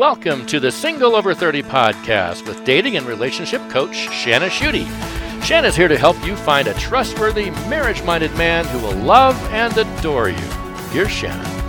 Welcome to the Single Over 30 podcast with dating and relationship coach Shanna Schutte. Shanna's here to help you find a trustworthy, marriage minded man who will love and adore you. Here's Shanna.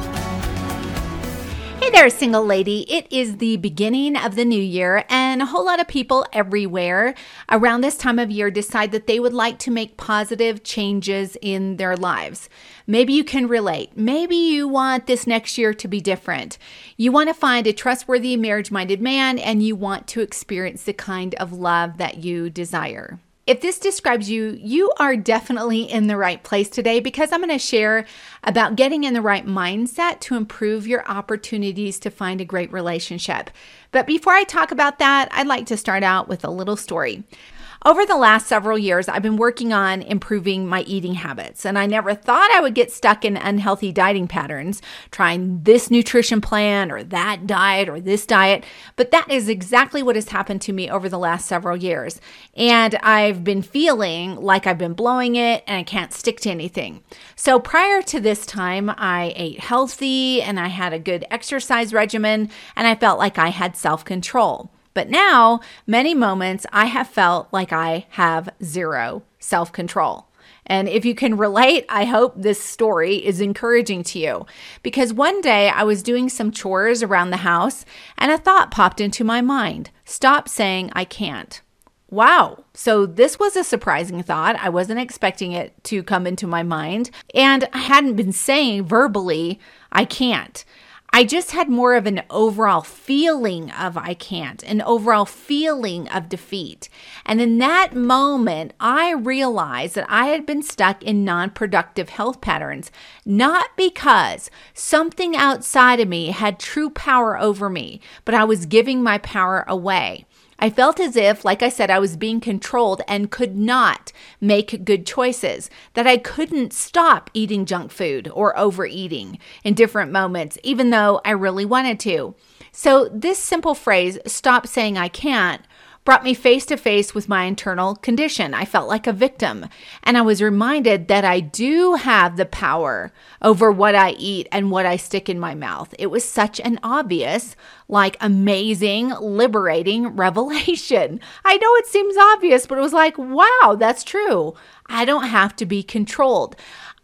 Hey there, single lady. It is the beginning of the new year, and a whole lot of people everywhere around this time of year decide that they would like to make positive changes in their lives. Maybe you can relate. Maybe you want this next year to be different. You want to find a trustworthy, marriage minded man, and you want to experience the kind of love that you desire. If this describes you, you are definitely in the right place today because I'm going to share about getting in the right mindset to improve your opportunities to find a great relationship. But before I talk about that, I'd like to start out with a little story. Over the last several years, I've been working on improving my eating habits, and I never thought I would get stuck in unhealthy dieting patterns, trying this nutrition plan or that diet or this diet. But that is exactly what has happened to me over the last several years. And I've been feeling like I've been blowing it and I can't stick to anything. So prior to this time, I ate healthy and I had a good exercise regimen, and I felt like I had self control. But now, many moments, I have felt like I have zero self control. And if you can relate, I hope this story is encouraging to you. Because one day I was doing some chores around the house and a thought popped into my mind stop saying I can't. Wow. So this was a surprising thought. I wasn't expecting it to come into my mind. And I hadn't been saying verbally, I can't. I just had more of an overall feeling of I can't, an overall feeling of defeat. And in that moment, I realized that I had been stuck in non productive health patterns, not because something outside of me had true power over me, but I was giving my power away. I felt as if, like I said, I was being controlled and could not make good choices, that I couldn't stop eating junk food or overeating in different moments, even though I really wanted to. So, this simple phrase, stop saying I can't, brought me face to face with my internal condition. I felt like a victim. And I was reminded that I do have the power over what I eat and what I stick in my mouth. It was such an obvious, like amazing, liberating revelation. I know it seems obvious, but it was like, wow, that's true. I don't have to be controlled.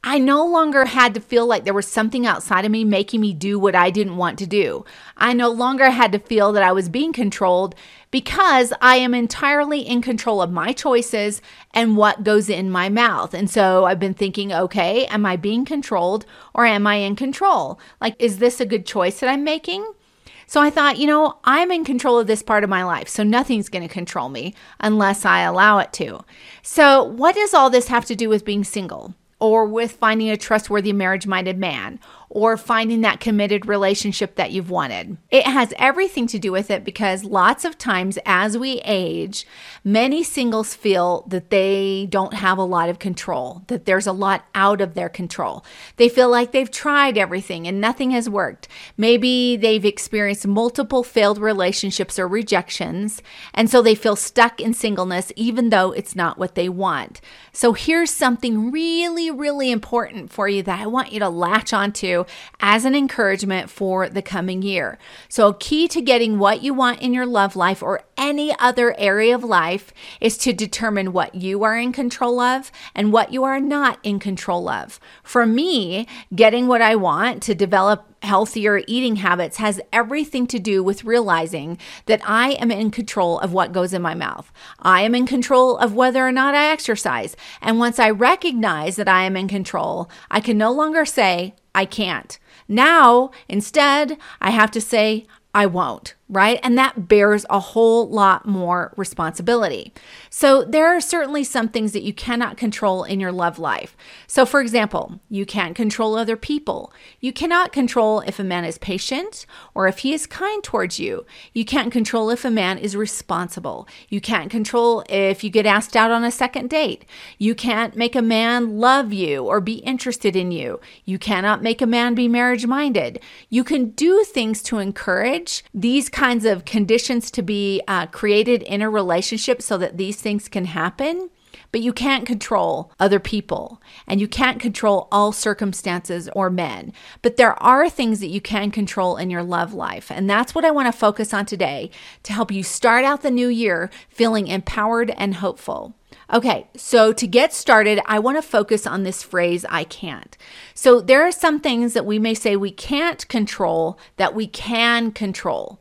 I no longer had to feel like there was something outside of me making me do what I didn't want to do. I no longer had to feel that I was being controlled because I am entirely in control of my choices and what goes in my mouth. And so I've been thinking, okay, am I being controlled or am I in control? Like, is this a good choice that I'm making? So I thought, you know, I'm in control of this part of my life, so nothing's going to control me unless I allow it to. So, what does all this have to do with being single? Or with finding a trustworthy marriage minded man or finding that committed relationship that you've wanted. It has everything to do with it because lots of times as we age, many singles feel that they don't have a lot of control, that there's a lot out of their control. They feel like they've tried everything and nothing has worked. Maybe they've experienced multiple failed relationships or rejections, and so they feel stuck in singleness even though it's not what they want. So here's something really, really important for you that I want you to latch onto as an encouragement for the coming year. So, a key to getting what you want in your love life or any other area of life is to determine what you are in control of and what you are not in control of. For me, getting what I want to develop healthier eating habits has everything to do with realizing that I am in control of what goes in my mouth. I am in control of whether or not I exercise. And once I recognize that I am in control, I can no longer say, I can't. Now, instead, I have to say, I won't, right? And that bears a whole lot more responsibility. So, there are certainly some things that you cannot control in your love life. So, for example, you can't control other people. You cannot control if a man is patient or if he is kind towards you. You can't control if a man is responsible. You can't control if you get asked out on a second date. You can't make a man love you or be interested in you. You cannot make a man be marriage minded. You can do things to encourage these kinds of conditions to be uh, created in a relationship so that these things can happen. but you can't control other people and you can't control all circumstances or men. But there are things that you can control in your love life. And that's what I want to focus on today to help you start out the new year feeling empowered and hopeful. Okay, so to get started, I want to focus on this phrase, I can't. So there are some things that we may say we can't control that we can control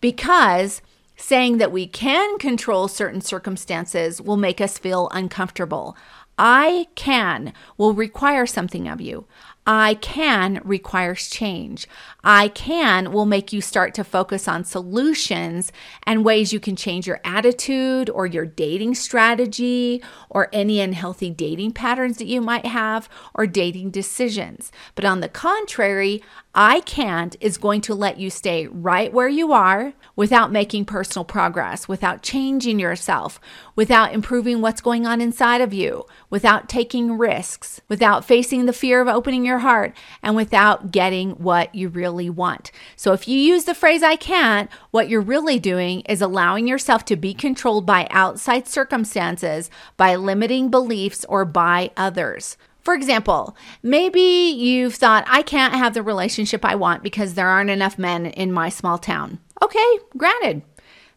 because saying that we can control certain circumstances will make us feel uncomfortable. I can will require something of you. I can requires change. I can will make you start to focus on solutions and ways you can change your attitude or your dating strategy or any unhealthy dating patterns that you might have or dating decisions. But on the contrary, I can't is going to let you stay right where you are without making personal progress, without changing yourself, without improving what's going on inside of you, without taking risks, without facing the fear of opening your heart, and without getting what you really want. So if you use the phrase I can't, what you're really doing is allowing yourself to be controlled by outside circumstances, by limiting beliefs, or by others. For example, maybe you've thought, I can't have the relationship I want because there aren't enough men in my small town. Okay, granted.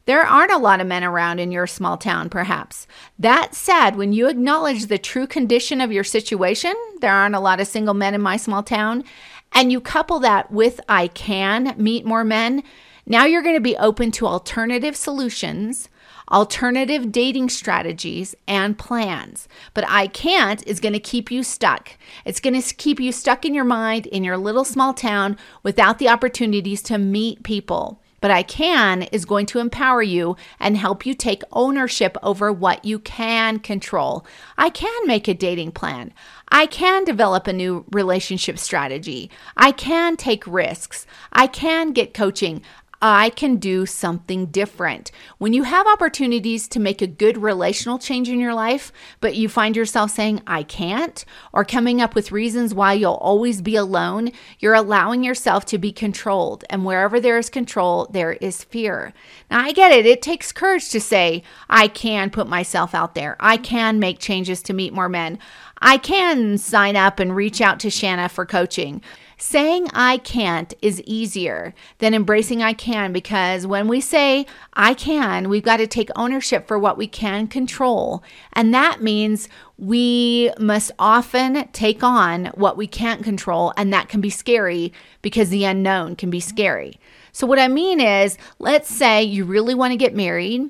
There aren't a lot of men around in your small town, perhaps. That said, when you acknowledge the true condition of your situation, there aren't a lot of single men in my small town, and you couple that with I can meet more men, now you're going to be open to alternative solutions, alternative dating strategies, and plans. But I can't is going to keep you stuck. It's going to keep you stuck in your mind in your little small town without the opportunities to meet people but I can is going to empower you and help you take ownership over what you can control. I can make a dating plan. I can develop a new relationship strategy. I can take risks. I can get coaching. I can do something different. When you have opportunities to make a good relational change in your life, but you find yourself saying, I can't, or coming up with reasons why you'll always be alone, you're allowing yourself to be controlled. And wherever there is control, there is fear. Now, I get it. It takes courage to say, I can put myself out there. I can make changes to meet more men. I can sign up and reach out to Shanna for coaching. Saying I can't is easier than embracing I can because when we say I can, we've got to take ownership for what we can control. And that means we must often take on what we can't control, and that can be scary because the unknown can be scary. So, what I mean is, let's say you really want to get married.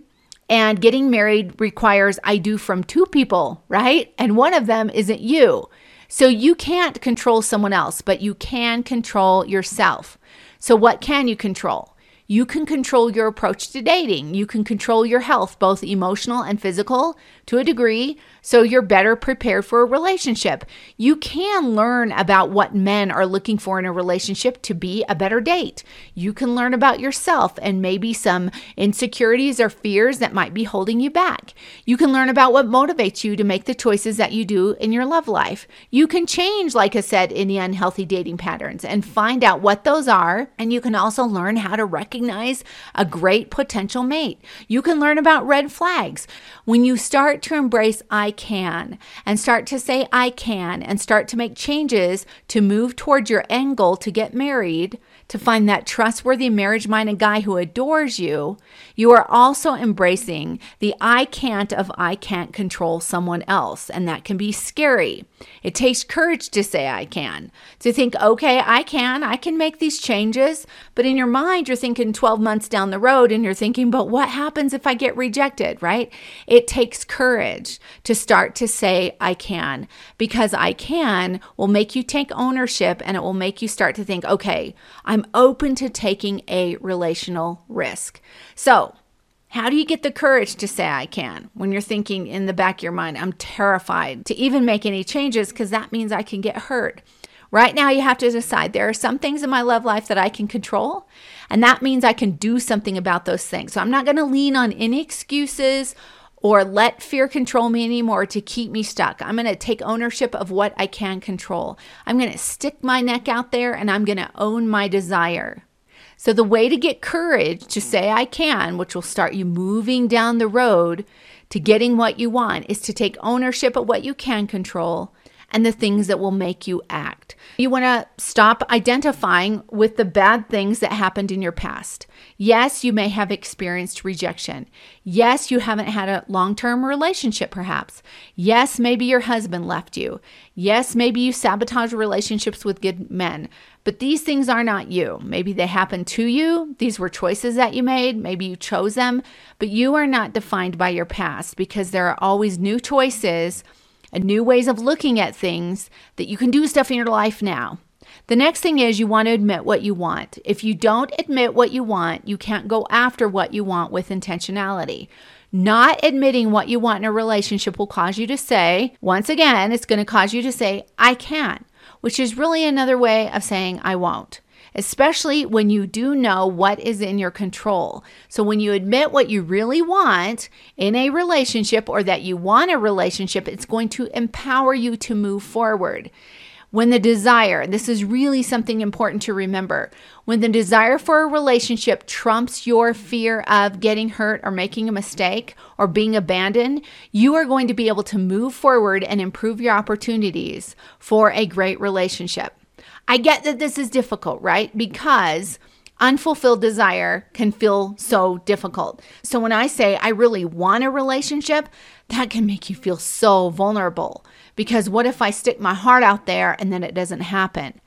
And getting married requires I do from two people, right? And one of them isn't you. So you can't control someone else, but you can control yourself. So, what can you control? You can control your approach to dating. You can control your health, both emotional and physical, to a degree, so you're better prepared for a relationship. You can learn about what men are looking for in a relationship to be a better date. You can learn about yourself and maybe some insecurities or fears that might be holding you back. You can learn about what motivates you to make the choices that you do in your love life. You can change, like I said, any unhealthy dating patterns and find out what those are. And you can also learn how to recognize recognize a great potential mate. You can learn about red flags. When you start to embrace I can and start to say I can and start to make changes to move towards your end goal to get married, to find that trustworthy marriage minded guy who adores you, you are also embracing the I can't of I can't control someone else. And that can be scary. It takes courage to say I can, to think, okay, I can, I can make these changes. But in your mind, you're thinking 12 months down the road and you're thinking, but what happens if I get rejected, right? It takes courage to start to say I can because I can will make you take ownership and it will make you start to think, okay, I'm open to taking a relational risk. So, how do you get the courage to say I can when you're thinking in the back of your mind, I'm terrified to even make any changes because that means I can get hurt? Right now, you have to decide there are some things in my love life that I can control, and that means I can do something about those things. So I'm not going to lean on any excuses or let fear control me anymore to keep me stuck. I'm going to take ownership of what I can control. I'm going to stick my neck out there and I'm going to own my desire. So, the way to get courage to say I can, which will start you moving down the road to getting what you want is to take ownership of what you can control and the things that will make you act. You want to stop identifying with the bad things that happened in your past. Yes, you may have experienced rejection. Yes, you haven't had a long term relationship, perhaps. Yes, maybe your husband left you. Yes, maybe you sabotage relationships with good men. But these things are not you. Maybe they happened to you. These were choices that you made. Maybe you chose them. But you are not defined by your past because there are always new choices and new ways of looking at things that you can do stuff in your life now. The next thing is you want to admit what you want. If you don't admit what you want, you can't go after what you want with intentionality. Not admitting what you want in a relationship will cause you to say, once again, it's going to cause you to say, I can't, which is really another way of saying, I won't especially when you do know what is in your control. So, when you admit what you really want in a relationship or that you want a relationship, it's going to empower you to move forward. When the desire, this is really something important to remember, when the desire for a relationship trumps your fear of getting hurt or making a mistake or being abandoned, you are going to be able to move forward and improve your opportunities for a great relationship. I get that this is difficult, right? Because unfulfilled desire can feel so difficult. So when I say I really want a relationship, that can make you feel so vulnerable. Because what if I stick my heart out there and then it doesn't happen?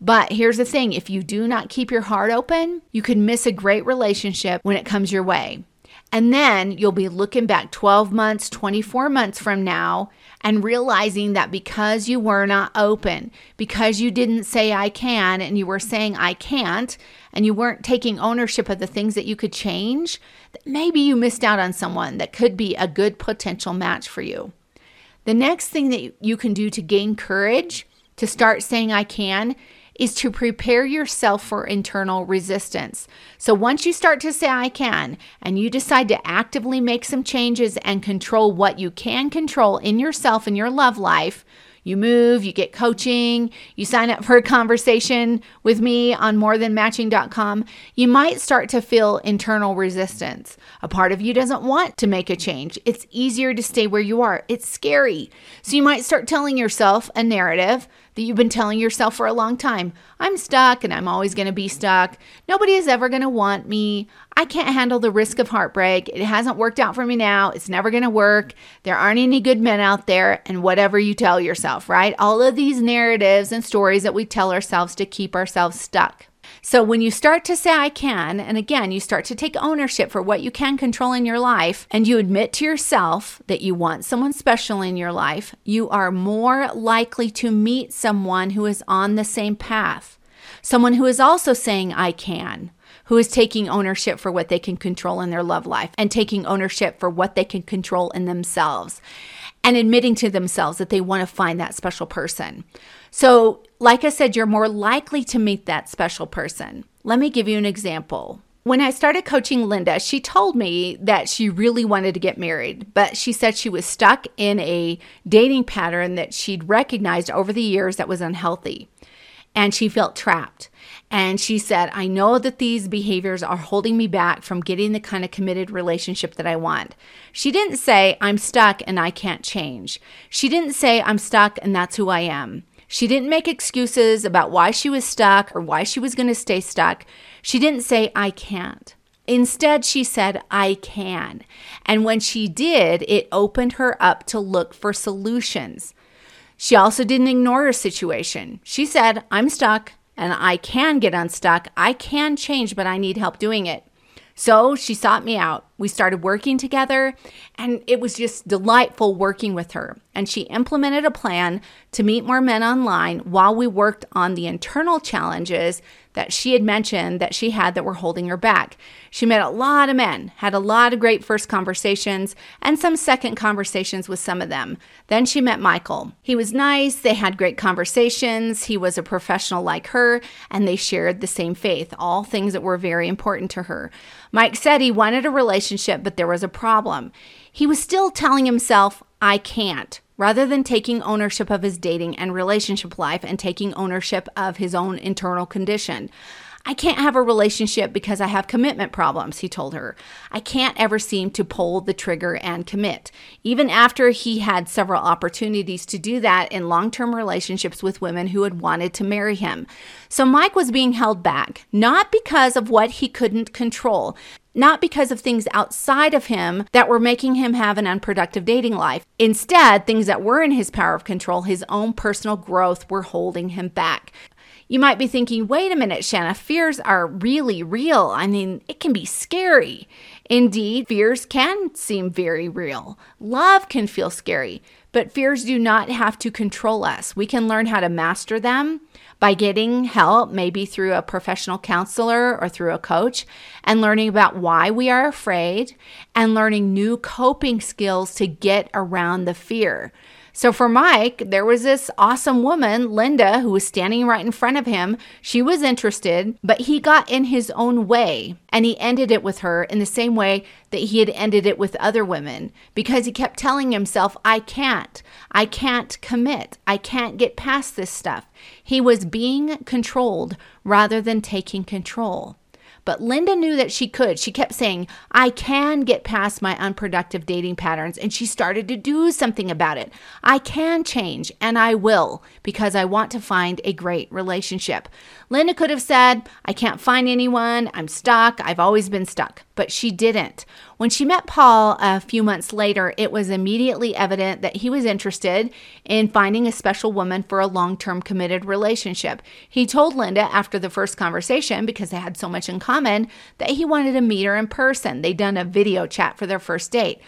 But here's the thing if you do not keep your heart open, you can miss a great relationship when it comes your way. And then you'll be looking back 12 months, 24 months from now, and realizing that because you were not open, because you didn't say I can and you were saying I can't, and you weren't taking ownership of the things that you could change, that maybe you missed out on someone that could be a good potential match for you. The next thing that you can do to gain courage to start saying I can is to prepare yourself for internal resistance. So once you start to say, I can, and you decide to actively make some changes and control what you can control in yourself and your love life, you move, you get coaching, you sign up for a conversation with me on morethanmatching.com, you might start to feel internal resistance. A part of you doesn't want to make a change. It's easier to stay where you are. It's scary. So you might start telling yourself a narrative that you've been telling yourself for a long time. I'm stuck and I'm always going to be stuck. Nobody is ever going to want me. I can't handle the risk of heartbreak. It hasn't worked out for me now. It's never going to work. There aren't any good men out there. And whatever you tell yourself, right? All of these narratives and stories that we tell ourselves to keep ourselves stuck. So when you start to say, I can, and again, you start to take ownership for what you can control in your life, and you admit to yourself that you want someone special in your life, you are more likely to meet someone who is on the same path. Someone who is also saying, I can who is taking ownership for what they can control in their love life and taking ownership for what they can control in themselves and admitting to themselves that they want to find that special person. So, like I said, you're more likely to meet that special person. Let me give you an example. When I started coaching Linda, she told me that she really wanted to get married, but she said she was stuck in a dating pattern that she'd recognized over the years that was unhealthy. And she felt trapped. And she said, I know that these behaviors are holding me back from getting the kind of committed relationship that I want. She didn't say, I'm stuck and I can't change. She didn't say, I'm stuck and that's who I am. She didn't make excuses about why she was stuck or why she was going to stay stuck. She didn't say, I can't. Instead, she said, I can. And when she did, it opened her up to look for solutions. She also didn't ignore her situation. She said, I'm stuck and I can get unstuck. I can change, but I need help doing it. So she sought me out. We started working together, and it was just delightful working with her. And she implemented a plan to meet more men online while we worked on the internal challenges that she had mentioned that she had that were holding her back. She met a lot of men, had a lot of great first conversations, and some second conversations with some of them. Then she met Michael. He was nice, they had great conversations, he was a professional like her, and they shared the same faith, all things that were very important to her. Mike said he wanted a relationship, but there was a problem. He was still telling himself, I can't rather than taking ownership of his dating and relationship life and taking ownership of his own internal condition. I can't have a relationship because I have commitment problems, he told her. I can't ever seem to pull the trigger and commit. Even after he had several opportunities to do that in long term relationships with women who had wanted to marry him. So Mike was being held back, not because of what he couldn't control, not because of things outside of him that were making him have an unproductive dating life. Instead, things that were in his power of control, his own personal growth, were holding him back. You might be thinking, wait a minute, Shanna, fears are really real. I mean, it can be scary. Indeed, fears can seem very real. Love can feel scary, but fears do not have to control us. We can learn how to master them by getting help, maybe through a professional counselor or through a coach, and learning about why we are afraid and learning new coping skills to get around the fear. So for Mike, there was this awesome woman, Linda, who was standing right in front of him. She was interested, but he got in his own way and he ended it with her in the same way that he had ended it with other women because he kept telling himself, I can't. I can't commit. I can't get past this stuff. He was being controlled rather than taking control. But Linda knew that she could. She kept saying, I can get past my unproductive dating patterns. And she started to do something about it. I can change, and I will, because I want to find a great relationship. Linda could have said, I can't find anyone. I'm stuck. I've always been stuck. But she didn't. When she met Paul a few months later, it was immediately evident that he was interested in finding a special woman for a long term committed relationship. He told Linda after the first conversation, because they had so much in common, that he wanted to meet her in person. They'd done a video chat for their first date.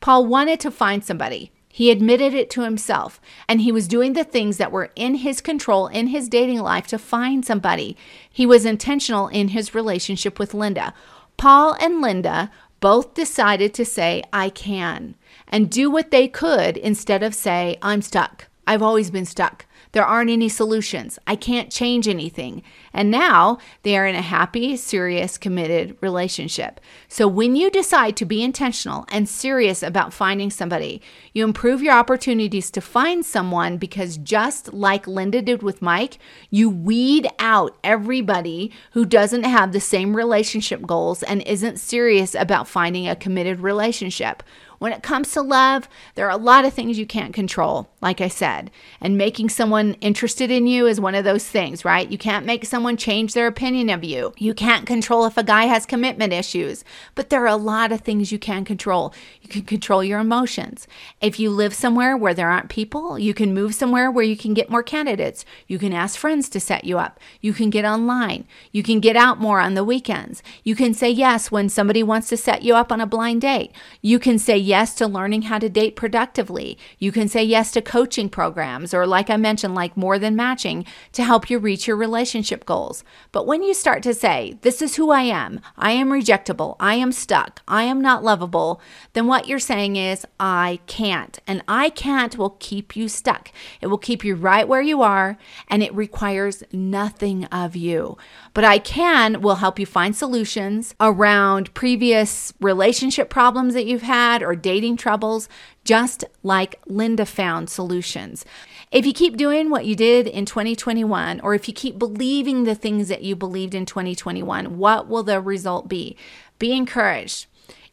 Paul wanted to find somebody. He admitted it to himself, and he was doing the things that were in his control in his dating life to find somebody. He was intentional in his relationship with Linda. Paul and Linda both decided to say, I can, and do what they could instead of say, I'm stuck. I've always been stuck. There aren't any solutions. I can't change anything. And now they are in a happy, serious, committed relationship. So when you decide to be intentional and serious about finding somebody, you improve your opportunities to find someone because just like Linda did with Mike, you weed out everybody who doesn't have the same relationship goals and isn't serious about finding a committed relationship. When it comes to love, there are a lot of things you can't control, like I said. And making someone interested in you is one of those things, right? You can't make someone change their opinion of you. You can't control if a guy has commitment issues. But there are a lot of things you can control. You can control your emotions. If you live somewhere where there aren't people, you can move somewhere where you can get more candidates. You can ask friends to set you up. You can get online. You can get out more on the weekends. You can say yes when somebody wants to set you up on a blind date. You can say yes yes to learning how to date productively. You can say yes to coaching programs, or like I mentioned, like more than matching to help you reach your relationship goals. But when you start to say, This is who I am, I am rejectable, I am stuck, I am not lovable, then what you're saying is, I can't. And I can't will keep you stuck. It will keep you right where you are, and it requires nothing of you. But I can will help you find solutions around previous relationship problems that you've had or dating troubles, just like Linda found solutions. If you keep doing what you did in 2021, or if you keep believing the things that you believed in 2021, what will the result be? Be encouraged.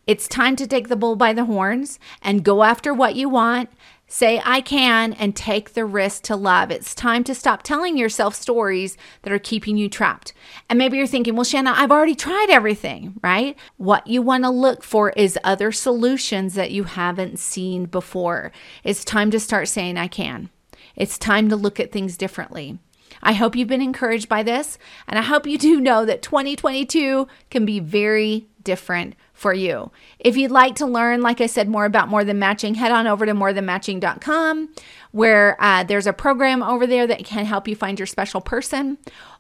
It's time to take the bull by the horns and go after what you want Say, I can, and take the risk to love. It's time to stop telling yourself stories that are keeping you trapped. And maybe you're thinking, well, Shanna, I've already tried everything, right? What you want to look for is other solutions that you haven't seen before. It's time to start saying, I can. It's time to look at things differently. I hope you've been encouraged by this, and I hope you do know that 2022 can be very different for you. If you'd like to learn, like I said, more about More Than Matching, head on over to morethanmatching.com where uh, there's a program over there that can help you find your special person.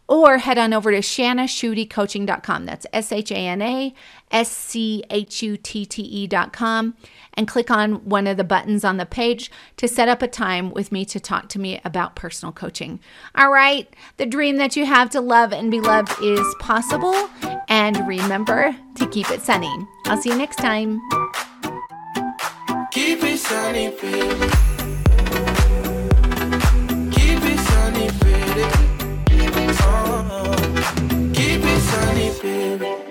Or head on over to shannaschutte.coaching.com. That's S H A N A S C H U T T E.com and click on one of the buttons on the page to set up a time with me to talk to me about personal coaching. All right, the dream that you have to love and be loved is possible. And remember to keep it sunny. I'll see you next time. Keep it sunny, baby. Keep it sunny, baby.